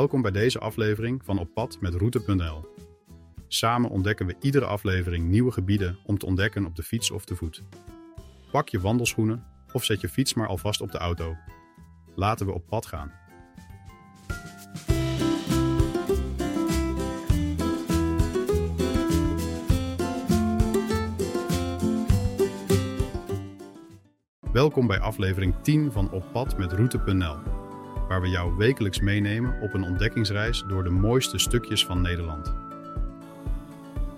Welkom bij deze aflevering van Op Pad met Route.nl. Samen ontdekken we iedere aflevering nieuwe gebieden om te ontdekken op de fiets of te voet. Pak je wandelschoenen of zet je fiets maar alvast op de auto. Laten we op pad gaan. Welkom bij aflevering 10 van Op Pad met Route.nl, waar we jou wekelijks meenemen op een ontdekkingsreis door de mooiste stukjes van Nederland.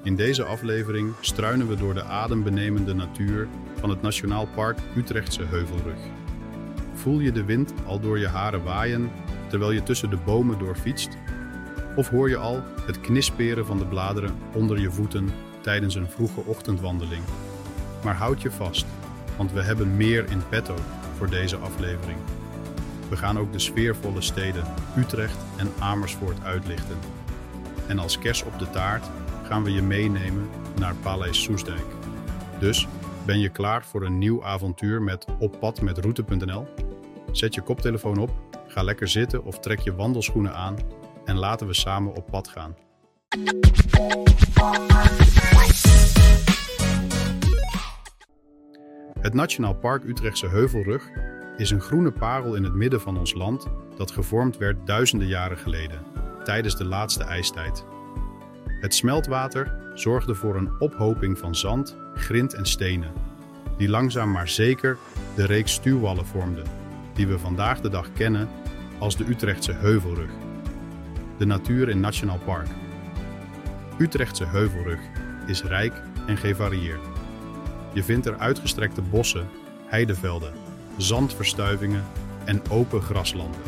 In deze aflevering struinen we door de adembenemende natuur van het Nationaal Park Utrechtse Heuvelrug. Voel je de wind al door je haren waaien terwijl je tussen de bomen doorfietst? Of hoor je al het knisperen van de bladeren onder je voeten tijdens een vroege ochtendwandeling? Maar houd je vast want we hebben meer in petto voor deze aflevering. We gaan ook de sfeervolle steden Utrecht en Amersfoort uitlichten. En als kers op de taart gaan we je meenemen naar Paleis Soesdijk. Dus ben je klaar voor een nieuw avontuur met Op pad met route.nl? Zet je koptelefoon op, ga lekker zitten of trek je wandelschoenen aan en laten we samen op pad gaan. Het Nationaal Park Utrechtse Heuvelrug is een groene parel in het midden van ons land dat gevormd werd duizenden jaren geleden, tijdens de laatste ijstijd. Het smeltwater zorgde voor een ophoping van zand, grind en stenen, die langzaam maar zeker de reeks stuwwallen vormden, die we vandaag de dag kennen als de Utrechtse Heuvelrug. De natuur in Nationaal Park. Utrechtse Heuvelrug is rijk en gevarieerd. Je vindt er uitgestrekte bossen, heidevelden, zandverstuivingen en open graslanden.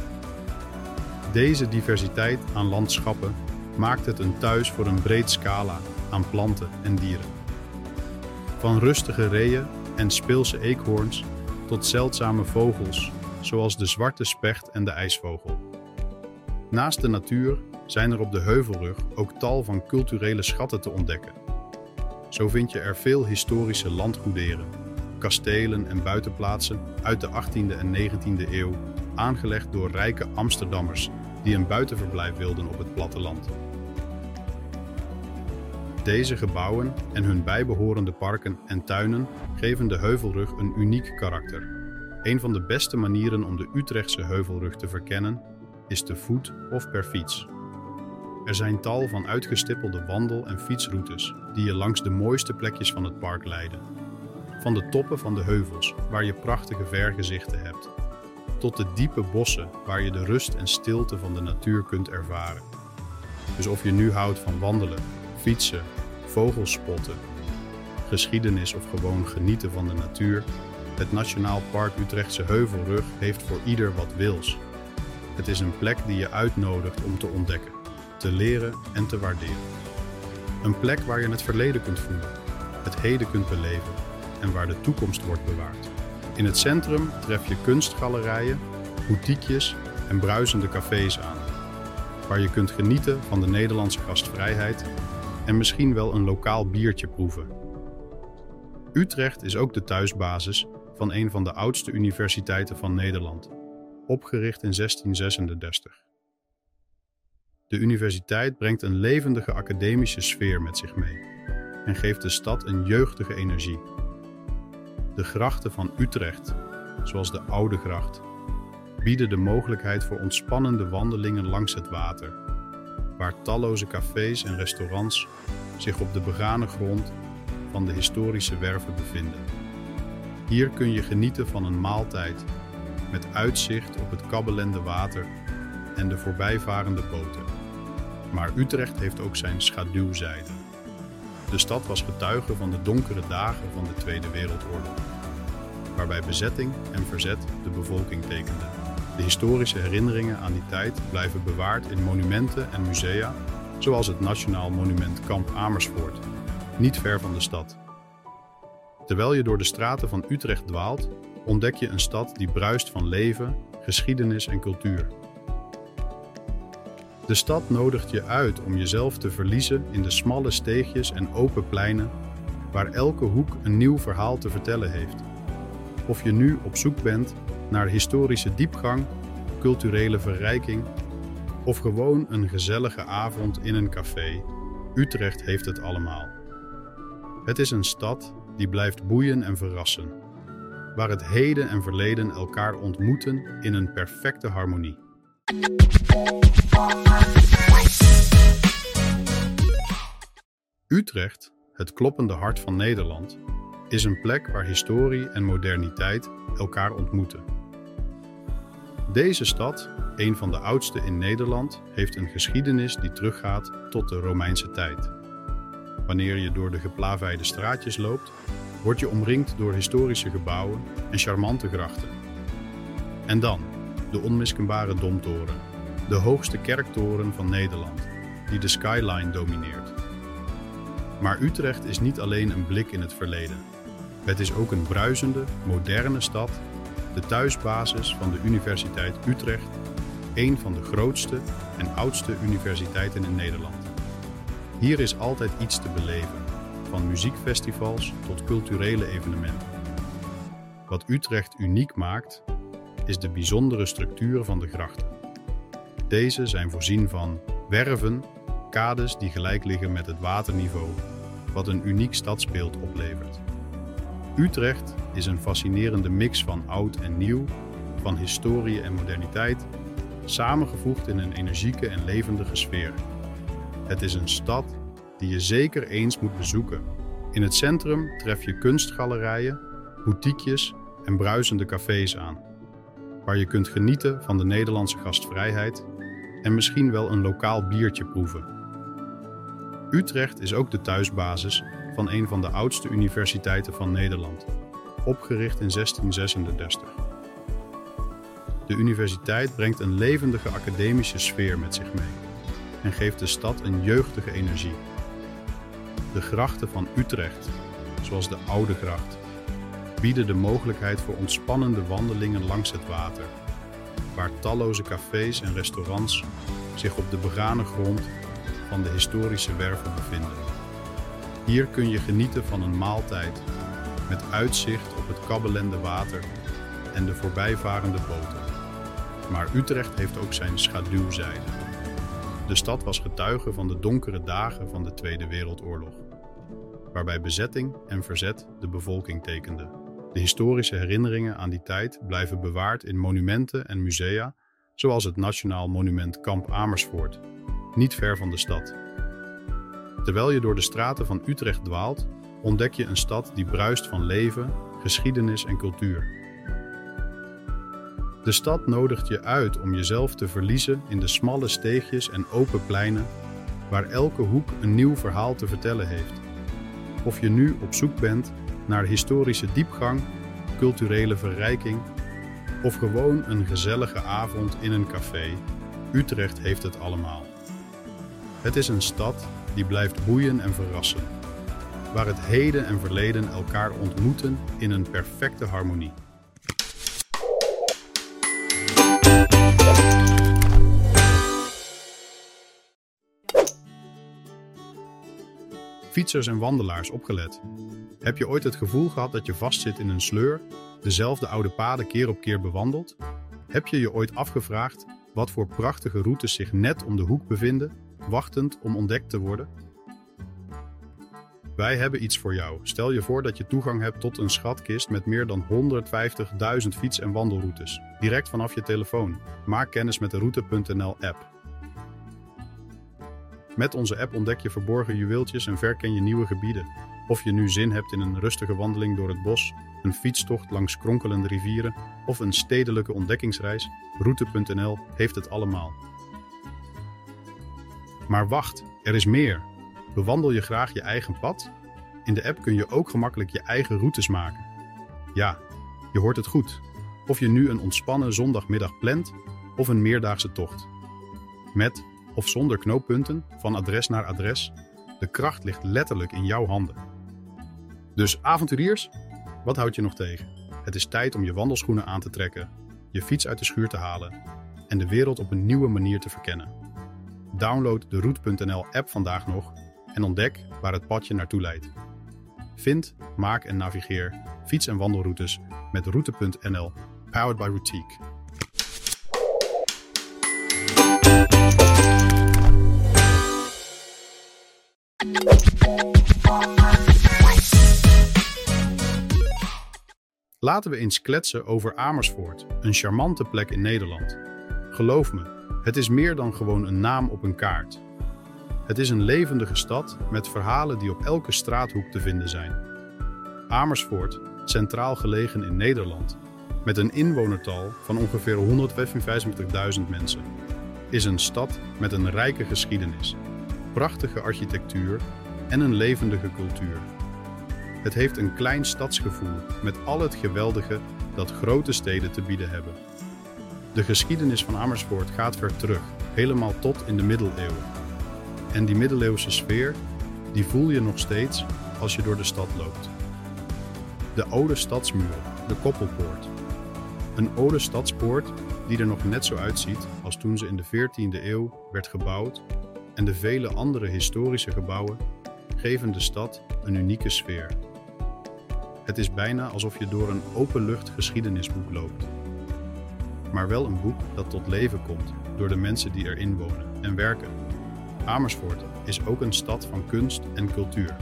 Deze diversiteit aan landschappen maakt het een thuis voor een breed scala aan planten en dieren. Van rustige reeën en speelse eekhoorns tot zeldzame vogels zoals de zwarte specht en de ijsvogel. Naast de natuur zijn er op de heuvelrug ook tal van culturele schatten te ontdekken zo vind je er veel historische landgoederen, kastelen en buitenplaatsen uit de 18e en 19e eeuw, aangelegd door rijke Amsterdammers die een buitenverblijf wilden op het platteland. Deze gebouwen en hun bijbehorende parken en tuinen geven de Heuvelrug een uniek karakter. Een van de beste manieren om de Utrechtse Heuvelrug te verkennen is te voet of per fiets. Er zijn tal van uitgestippelde wandel- en fietsroutes die je langs de mooiste plekjes van het park leiden. Van de toppen van de heuvels, waar je prachtige vergezichten hebt, tot de diepe bossen waar je de rust en stilte van de natuur kunt ervaren. Dus of je nu houdt van wandelen, fietsen, vogelspotten, geschiedenis of gewoon genieten van de natuur, het Nationaal Park Utrechtse Heuvelrug heeft voor ieder wat wils. Het is een plek die je uitnodigt om te ontdekken te leren en te waarderen. Een plek waar je het verleden kunt voelen, het heden kunt beleven en waar de toekomst wordt bewaard. In het centrum tref je kunstgalerijen, boutiquejes en bruisende cafés aan, waar je kunt genieten van de Nederlandse gastvrijheid en misschien wel een lokaal biertje proeven. Utrecht is ook de thuisbasis van een van de oudste universiteiten van Nederland, opgericht in 1636. De universiteit brengt een levendige academische sfeer met zich mee en geeft de stad een jeugdige energie. De grachten van Utrecht, zoals de Oude Gracht, bieden de mogelijkheid voor ontspannende wandelingen langs het water, waar talloze cafés en restaurants zich op de begane grond van de historische werven bevinden. Hier kun je genieten van een maaltijd met uitzicht op het kabbelende water en de voorbijvarende boten. Maar Utrecht heeft ook zijn schaduwzijde. De stad was getuige van de donkere dagen van de Tweede Wereldoorlog, waarbij bezetting en verzet de bevolking tekenden. De historische herinneringen aan die tijd blijven bewaard in monumenten en musea, zoals het Nationaal Monument Kamp Amersfoort, niet ver van de stad. Terwijl je door de straten van Utrecht dwaalt, ontdek je een stad die bruist van leven, geschiedenis en cultuur. De stad nodigt je uit om jezelf te verliezen in de smalle steegjes en open pleinen waar elke hoek een nieuw verhaal te vertellen heeft. Of je nu op zoek bent naar historische diepgang, culturele verrijking Of gewoon een gezellige avond in een café, Utrecht heeft het allemaal. Het is een stad die blijft boeien en verrassen, waar het heden en verleden elkaar ontmoeten in een perfecte harmonie. Utrecht, het kloppende hart van Nederland, is een plek waar historie en moderniteit elkaar ontmoeten. Deze stad, een van de oudste in Nederland, heeft een geschiedenis die teruggaat tot de Romeinse tijd. Wanneer je door de geplaveide straatjes loopt, word je omringd door historische gebouwen en charmante grachten. En dan de onmiskenbare Domtoren, de hoogste kerktoren van Nederland, die de skyline domineert. Maar Utrecht is niet alleen een blik in het verleden. Het is ook een bruisende, moderne stad, de thuisbasis van de Universiteit Utrecht, een van de grootste en oudste universiteiten in Nederland. Hier is altijd iets te beleven, van muziekfestivals tot culturele evenementen. Wat Utrecht uniek maakt, is de bijzondere structuur van de grachten. Deze zijn voorzien van werven, kades die gelijk liggen met het waterniveau, wat een uniek stadsbeeld oplevert. Utrecht is een fascinerende mix van oud en nieuw, van historie en moderniteit, samengevoegd in een energieke en levendige sfeer. Het is een stad die je zeker eens moet bezoeken. In het centrum tref je kunstgalerijen, boutiquejes en bruisende cafés aan, waar je kunt genieten van de Nederlandse gastvrijheid en misschien wel een lokaal biertje proeven. Utrecht is ook de thuisbasis van een van de oudste universiteiten van Nederland, opgericht in 1636. De universiteit brengt een levendige academische sfeer met zich mee en geeft de stad een jeugdige energie. De grachten van Utrecht, zoals de Oude Gracht, bieden de mogelijkheid voor ontspannende wandelingen langs het water, waar talloze cafés en restaurants zich op de begane grond van de historische werven bevinden. Hier kun je genieten van een maaltijd met uitzicht op het kabbelende water en de voorbijvarende boten. Maar Utrecht heeft ook zijn schaduwzijde. De stad was getuige van de donkere dagen van de Tweede Wereldoorlog, waarbij bezetting en verzet de bevolking tekenden. De historische herinneringen aan die tijd blijven bewaard in monumenten en musea, zoals het Nationaal Monument Kamp Amersfoort, niet ver van de stad. Terwijl je door de straten van Utrecht dwaalt, ontdek je een stad die bruist van leven, geschiedenis en cultuur. De stad nodigt je uit om jezelf te verliezen in de smalle steegjes en open pleinen, waar elke hoek een nieuw verhaal te vertellen heeft. Of je nu op zoek bent naar historische diepgang, culturele verrijking of gewoon een gezellige avond in een café, Utrecht heeft het allemaal. Het is een stad die blijft boeien en verrassen, waar het heden en verleden elkaar ontmoeten in een perfecte harmonie. Fietsers en wandelaars opgelet. Heb je ooit het gevoel gehad dat je vastzit in een sleur, dezelfde oude paden keer op keer bewandelt? Heb je je ooit afgevraagd wat voor prachtige routes zich net om de hoek bevinden wachtend om ontdekt te worden? Wij hebben iets voor jou. Stel je voor dat je toegang hebt tot een schatkist met meer dan 150.000 fiets- en wandelroutes. Direct vanaf je telefoon. Maak kennis met de Route.nl-app. Met onze app ontdek je verborgen juweeltjes en verken je nieuwe gebieden. Of je nu zin hebt in een rustige wandeling door het bos, een fietstocht langs kronkelende rivieren of een stedelijke ontdekkingsreis, Route.nl heeft het allemaal. Maar wacht, er is meer. Bewandel je graag je eigen pad? In de app kun je ook gemakkelijk je eigen routes maken. Ja, je hoort het goed. Of je nu een ontspannen zondagmiddag plant of een meerdaagse tocht. Met of zonder knooppunten, van adres naar adres, de kracht ligt letterlijk in jouw handen. Dus avonturiers, wat houd je nog tegen? Het is tijd om je wandelschoenen aan te trekken, je fiets uit de schuur te halen en de wereld op een nieuwe manier te verkennen. Download de Route.nl app vandaag nog en ontdek waar het padje naartoe leidt. Vind, maak en navigeer fiets- en wandelroutes met Route.nl, powered by Routique. Laten we eens kletsen over Amersfoort, een charmante plek in Nederland. Geloof me, het is meer dan gewoon een naam op een kaart. Het is een levendige stad met verhalen die op elke straathoek te vinden zijn. Amersfoort, centraal gelegen in Nederland, met een inwonertal van ongeveer 155.000 mensen, is een stad met een rijke geschiedenis, prachtige architectuur en een levendige cultuur. Het heeft een klein stadsgevoel met al het geweldige dat grote steden te bieden hebben. De geschiedenis van Amersfoort gaat ver terug, helemaal tot in de middeleeuwen. En die middeleeuwse sfeer, die voel je nog steeds als je door de stad loopt. De oude stadsmuur, de Koppelpoort. Een oude stadspoort die er nog net zo uitziet als toen ze in de 14e eeuw werd gebouwd en de vele andere historische gebouwen geven de stad een unieke sfeer. Het is bijna alsof je door een openlucht geschiedenisboek loopt. Maar wel een boek dat tot leven komt door de mensen die erin wonen en werken. Amersfoort is ook een stad van kunst en cultuur.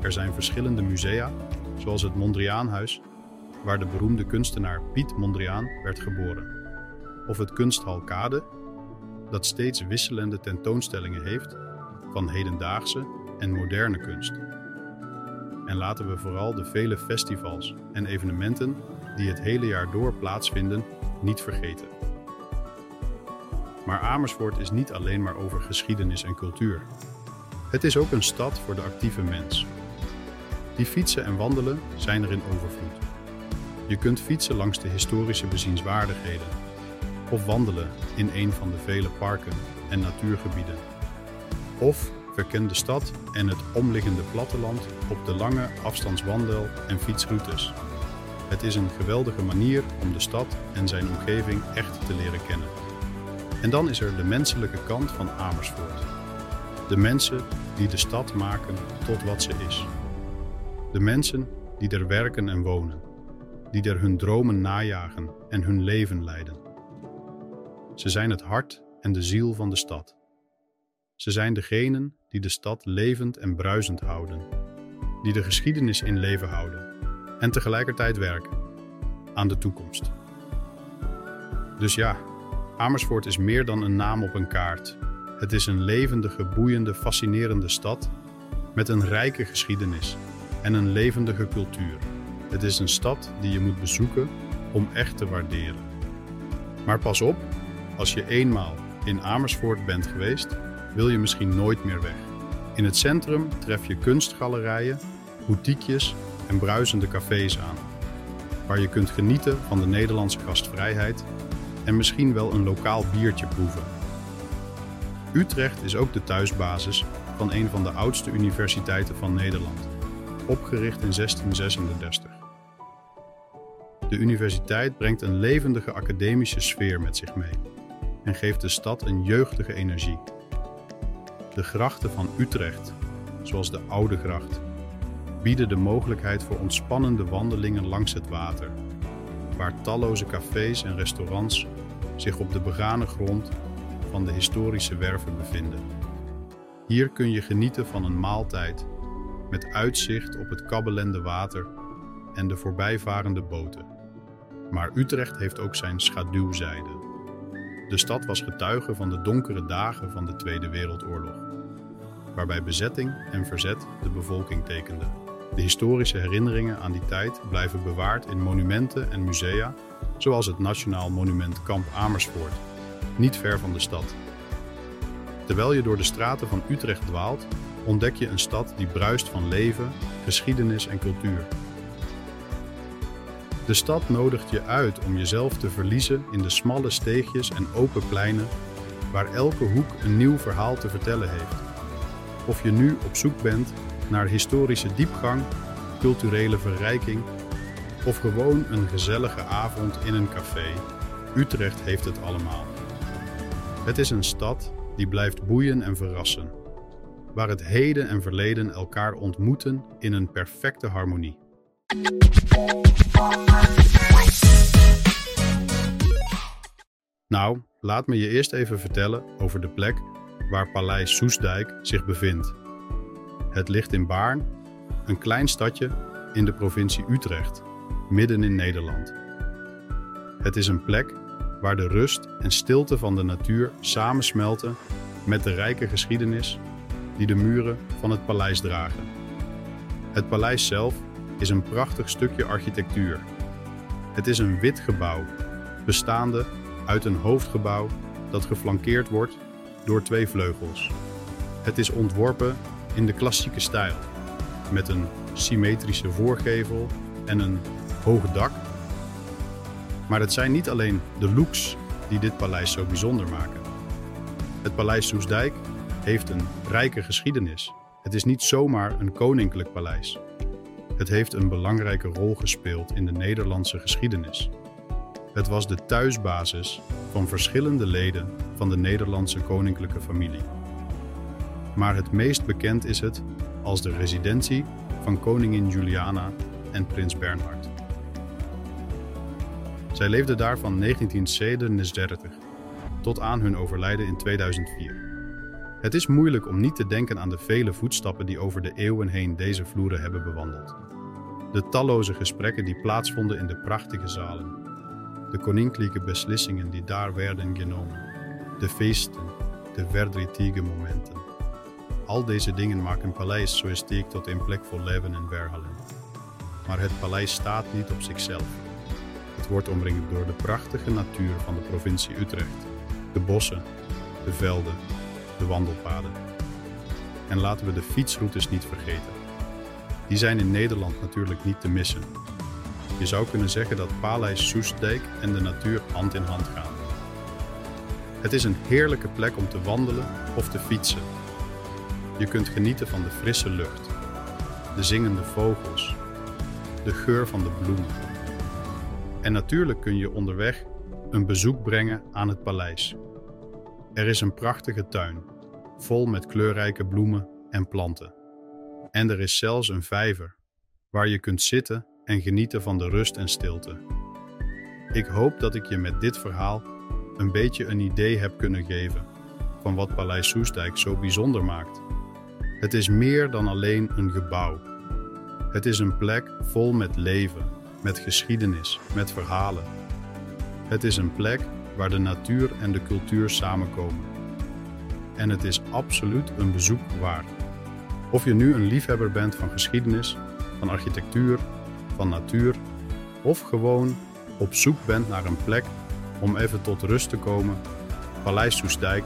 Er zijn verschillende musea, zoals het Mondriaanhuis, waar de beroemde kunstenaar Piet Mondriaan werd geboren. Of het Kunsthal Kade, dat steeds wisselende tentoonstellingen heeft van hedendaagse en moderne kunst. En laten we vooral de vele festivals en evenementen die het hele jaar door plaatsvinden niet vergeten. Maar Amersfoort is niet alleen maar over geschiedenis en cultuur. Het is ook een stad voor de actieve mens. Die fietsen en wandelen zijn er in overvloed. Je kunt fietsen langs de historische bezienswaardigheden of wandelen in een van de vele parken en natuurgebieden. Of verken de stad en het omliggende platteland op de lange afstandswandel- en fietsroutes. Het is een geweldige manier om de stad en zijn omgeving echt te leren kennen. En dan is er de menselijke kant van Amersfoort. De mensen die de stad maken tot wat ze is. De mensen die er werken en wonen, die er hun dromen najagen en hun leven leiden. Ze zijn het hart en de ziel van de stad. Ze zijn degenen die de stad levend en bruisend houden, die de geschiedenis in leven houden en tegelijkertijd werken aan de toekomst. Dus ja, Amersfoort is meer dan een naam op een kaart. Het is een levendige, boeiende, fascinerende stad met een rijke geschiedenis en een levendige cultuur. Het is een stad die je moet bezoeken om echt te waarderen. Maar pas op, als je eenmaal in Amersfoort bent geweest, wil je misschien nooit meer weg. In het centrum tref je kunstgalerijen, boutiquejes en bruisende cafés aan, waar je kunt genieten van de Nederlandse gastvrijheid en misschien wel een lokaal biertje proeven. Utrecht is ook de thuisbasis van een van de oudste universiteiten van Nederland, opgericht in 1636. De universiteit brengt een levendige academische sfeer met zich mee en geeft de stad een jeugdige energie. De grachten van Utrecht, zoals de Oude Gracht, bieden de mogelijkheid voor ontspannende wandelingen langs het water, waar talloze cafés en restaurants zich op de begane grond van de historische werven bevinden. Hier kun je genieten van een maaltijd met uitzicht op het kabbelende water en de voorbijvarende boten. Maar Utrecht heeft ook zijn schaduwzijde. De stad was getuige van de donkere dagen van de Tweede Wereldoorlog, waarbij bezetting en verzet de bevolking tekenden. De historische herinneringen aan die tijd blijven bewaard in monumenten en musea, zoals het Nationaal Monument Kamp Amersfoort, niet ver van de stad. Terwijl je door de straten van Utrecht dwaalt, ontdek je een stad die bruist van leven, geschiedenis en cultuur. De stad nodigt je uit om jezelf te verliezen in de smalle steegjes en open pleinen, waar elke hoek een nieuw verhaal te vertellen heeft. Of je nu op zoek bent naar historische diepgang, culturele verrijking of gewoon een gezellige avond in een café. Utrecht heeft het allemaal. Het is een stad die blijft boeien en verrassen, waar het heden en verleden elkaar ontmoeten in een perfecte harmonie. Nou, laat me je eerst even vertellen over de plek waar Paleis Soesdijk zich bevindt. Het ligt in Baarn, een klein stadje in de provincie Utrecht, midden in Nederland. Het is een plek waar de rust en stilte van de natuur samensmelten met de rijke geschiedenis die de muren van het paleis dragen. Het paleis zelf is een prachtig stukje architectuur. Het is een wit gebouw, bestaande uit een hoofdgebouw dat geflankeerd wordt door twee vleugels. Het is ontworpen in de klassieke stijl, met een symmetrische voorgevel en een hoog dak. Maar het zijn niet alleen de looks die dit paleis zo bijzonder maken. Het paleis Soesdijk heeft een rijke geschiedenis. Het is niet zomaar een koninklijk paleis. Het heeft een belangrijke rol gespeeld in de Nederlandse geschiedenis. Het was de thuisbasis van verschillende leden van de Nederlandse koninklijke familie. Maar het meest bekend is het als de residentie van koningin Juliana en prins Bernhard. Zij leefden daar van 1937 tot aan hun overlijden in 2004. Het is moeilijk om niet te denken aan de vele voetstappen die over de eeuwen heen deze vloeren hebben bewandeld. De talloze gesprekken die plaatsvonden in de prachtige zalen. De koninklijke beslissingen die daar werden genomen. De feesten, de verdrietige momenten. Al deze dingen maken paleis zo sterk tot een plek voor leven en verhalen. Maar het paleis staat niet op zichzelf. Het wordt omringd door de prachtige natuur van de provincie Utrecht. De bossen, de velden, de wandelpaden. En laten we de fietsroutes niet vergeten. Die zijn in Nederland natuurlijk niet te missen. Je zou kunnen zeggen dat Paleis Soestdijk en de natuur hand in hand gaan. Het is een heerlijke plek om te wandelen of te fietsen. Je kunt genieten van de frisse lucht, de zingende vogels, de geur van de bloemen. En natuurlijk kun je onderweg een bezoek brengen aan het paleis. Er is een prachtige tuin, vol met kleurrijke bloemen en planten. En er is zelfs een vijver, waar je kunt zitten en genieten van de rust en stilte. Ik hoop dat ik je met dit verhaal een beetje een idee heb kunnen geven van wat Paleis Soestdijk zo bijzonder maakt. Het is meer dan alleen een gebouw. Het is een plek vol met leven, met geschiedenis, met verhalen. Het is een plek waar de natuur en de cultuur samenkomen. En het is absoluut een bezoek waard. Of je nu een liefhebber bent van geschiedenis, van architectuur, van natuur, of gewoon op zoek bent naar een plek om even tot rust te komen, Paleis Soestdijk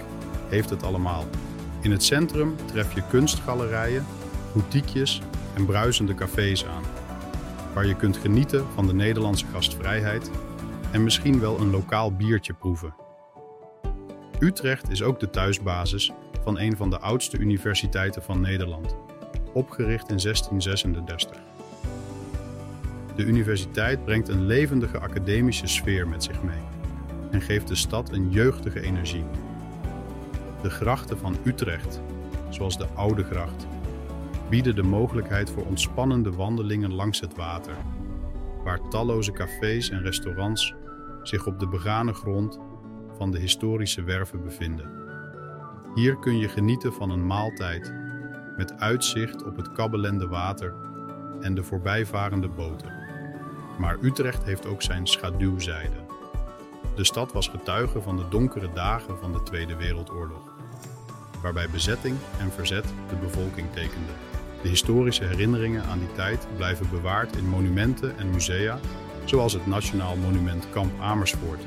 heeft het allemaal. In het centrum tref je kunstgalerijen, boutiquejes en bruisende cafés aan, waar je kunt genieten van de Nederlandse gastvrijheid en misschien wel een lokaal biertje proeven. Utrecht is ook de thuisbasis van een van de oudste universiteiten van Nederland, opgericht in 1636. De universiteit brengt een levendige academische sfeer met zich mee en geeft de stad een jeugdige energie. De grachten van Utrecht, zoals de Oude Gracht, bieden de mogelijkheid voor ontspannende wandelingen langs het water, waar talloze cafés en restaurants zich op de begane grond van de historische werven bevinden. Hier kun je genieten van een maaltijd met uitzicht op het kabbelende water en de voorbijvarende boten. Maar Utrecht heeft ook zijn schaduwzijde. De stad was getuige van de donkere dagen van de Tweede Wereldoorlog, waarbij bezetting en verzet de bevolking tekenden. De historische herinneringen aan die tijd blijven bewaard in monumenten en musea, zoals het Nationaal Monument Kamp Amersfoort,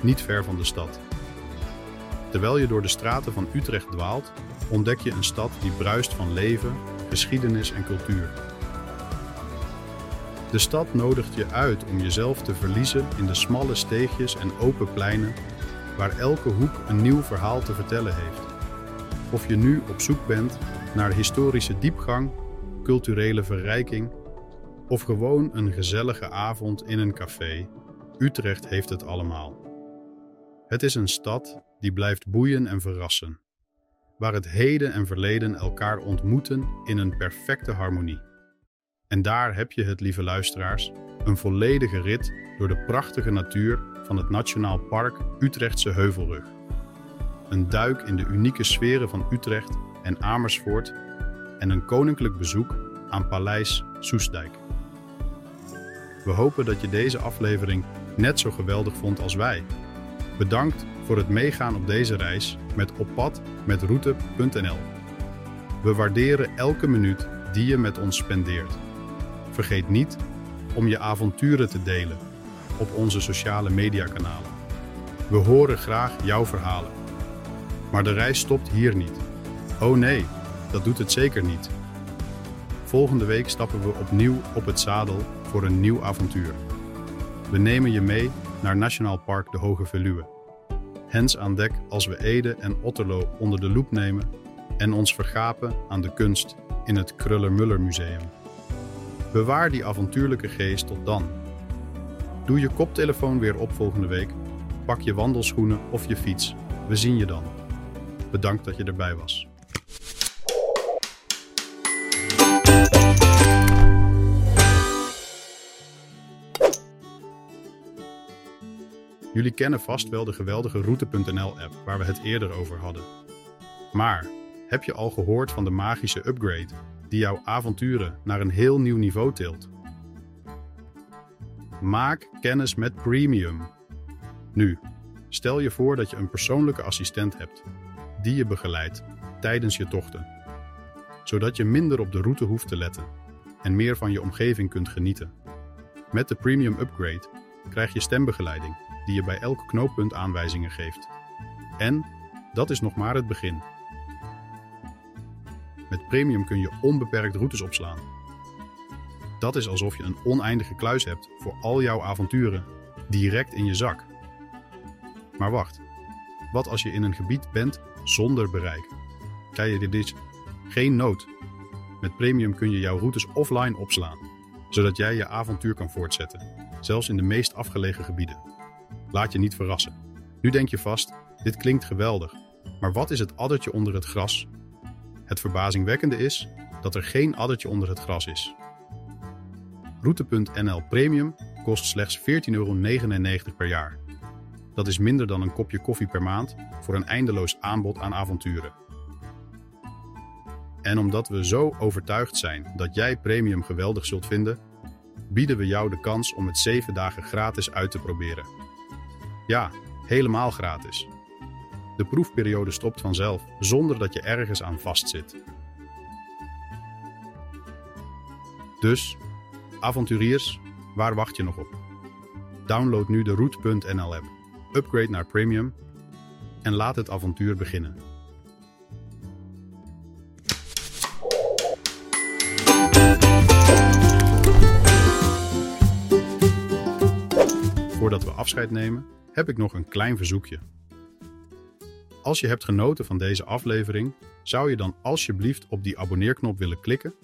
niet ver van de stad. Terwijl je door de straten van Utrecht dwaalt, ontdek je een stad die bruist van leven, geschiedenis en cultuur. De stad nodigt je uit om jezelf te verliezen in de smalle steegjes en open pleinen waar elke hoek een nieuw verhaal te vertellen heeft. Of je nu op zoek bent naar historische diepgang, culturele verrijking of gewoon een gezellige avond in een café, Utrecht heeft het allemaal. Het is een stad die blijft boeien en verrassen, waar het heden en verleden elkaar ontmoeten in een perfecte harmonie. En daar heb je het, lieve luisteraars, een volledige rit door de prachtige natuur van het Nationaal Park Utrechtse Heuvelrug. Een duik in de unieke sferen van Utrecht en Amersfoort en een koninklijk bezoek aan Paleis Soestdijk. We hopen dat je deze aflevering net zo geweldig vond als wij. Bedankt voor het meegaan op deze reis met oppad met route.nl. We waarderen elke minuut die je met ons spendeert. Vergeet niet om je avonturen te delen op onze sociale mediakanalen. We horen graag jouw verhalen. Maar de reis stopt hier niet. Oh nee, dat doet het zeker niet. Volgende week stappen we opnieuw op het zadel voor een nieuw avontuur. We nemen je mee naar Nationaal Park de Hoge Veluwe. Hens aan dek als we Ede en Otterlo onder de loep nemen en ons vergapen aan de kunst in het Kruller-Muller Museum. Bewaar die avontuurlijke geest tot dan. Doe je koptelefoon weer op volgende week. Pak je wandelschoenen of je fiets. We zien je dan. Bedankt dat je erbij was. Jullie kennen vast wel de geweldige Route.nl-app waar we het eerder over hadden. Maar heb je al gehoord van de magische upgrade die jouw avonturen naar een heel nieuw niveau tilt? Maak kennis met Premium. Nu, stel je voor dat je een persoonlijke assistent hebt die je begeleidt tijdens je tochten, zodat je minder op de route hoeft te letten en meer van je omgeving kunt genieten. Met de Premium Upgrade krijg je stembegeleiding die je bij elk knooppunt aanwijzingen geeft. En dat is nog maar het begin. Met Premium kun je onbeperkt routes opslaan. Dat is alsof je een oneindige kluis hebt voor al jouw avonturen direct in je zak. Maar wacht, wat als je in een gebied bent zonder bereik? Krijg je dit geen nood? Met Premium kun je jouw routes offline opslaan, zodat jij je avontuur kan voortzetten, zelfs in de meest afgelegen gebieden. Laat je niet verrassen. Nu denk je vast, dit klinkt geweldig, maar wat is het addertje onder het gras? Het verbazingwekkende is dat er geen addertje onder het gras is. Route.nl Premium kost slechts 14,99 euro per jaar. Dat is minder dan een kopje koffie per maand voor een eindeloos aanbod aan avonturen. En omdat we zo overtuigd zijn dat jij Premium geweldig zult vinden, bieden we jou de kans om het 7 dagen gratis uit te proberen. Ja, helemaal gratis. De proefperiode stopt vanzelf zonder dat je ergens aan vastzit. Dus, avonturiers, waar wacht je nog op? Download nu de Route.nl app, upgrade naar Premium en laat het avontuur beginnen. Voordat we afscheid nemen, heb ik nog een klein verzoekje. Als je hebt genoten van deze aflevering, zou je dan alsjeblieft op die abonneerknop willen klikken?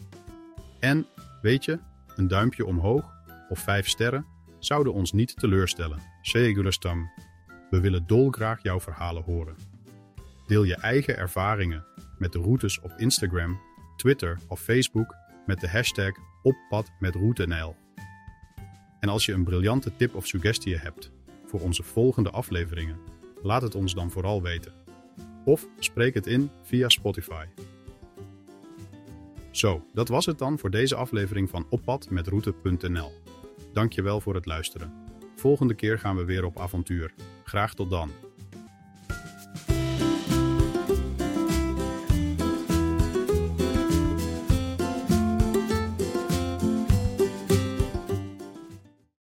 En, weet je, een duimpje omhoog of 5 sterren zouden ons niet teleurstellen. Segulastam. We willen dolgraag jouw verhalen horen. Deel je eigen ervaringen met de routes op Instagram, Twitter of Facebook met de hashtag oppadmetroutenl. En als je een briljante tip of suggestie hebt voor onze volgende afleveringen, laat het ons dan vooral weten. Of spreek het in via Spotify. Zo, dat was het dan voor deze aflevering van Oppad met Route.nl. Dankjewel voor het luisteren. Volgende keer gaan we weer op avontuur. Graag tot dan.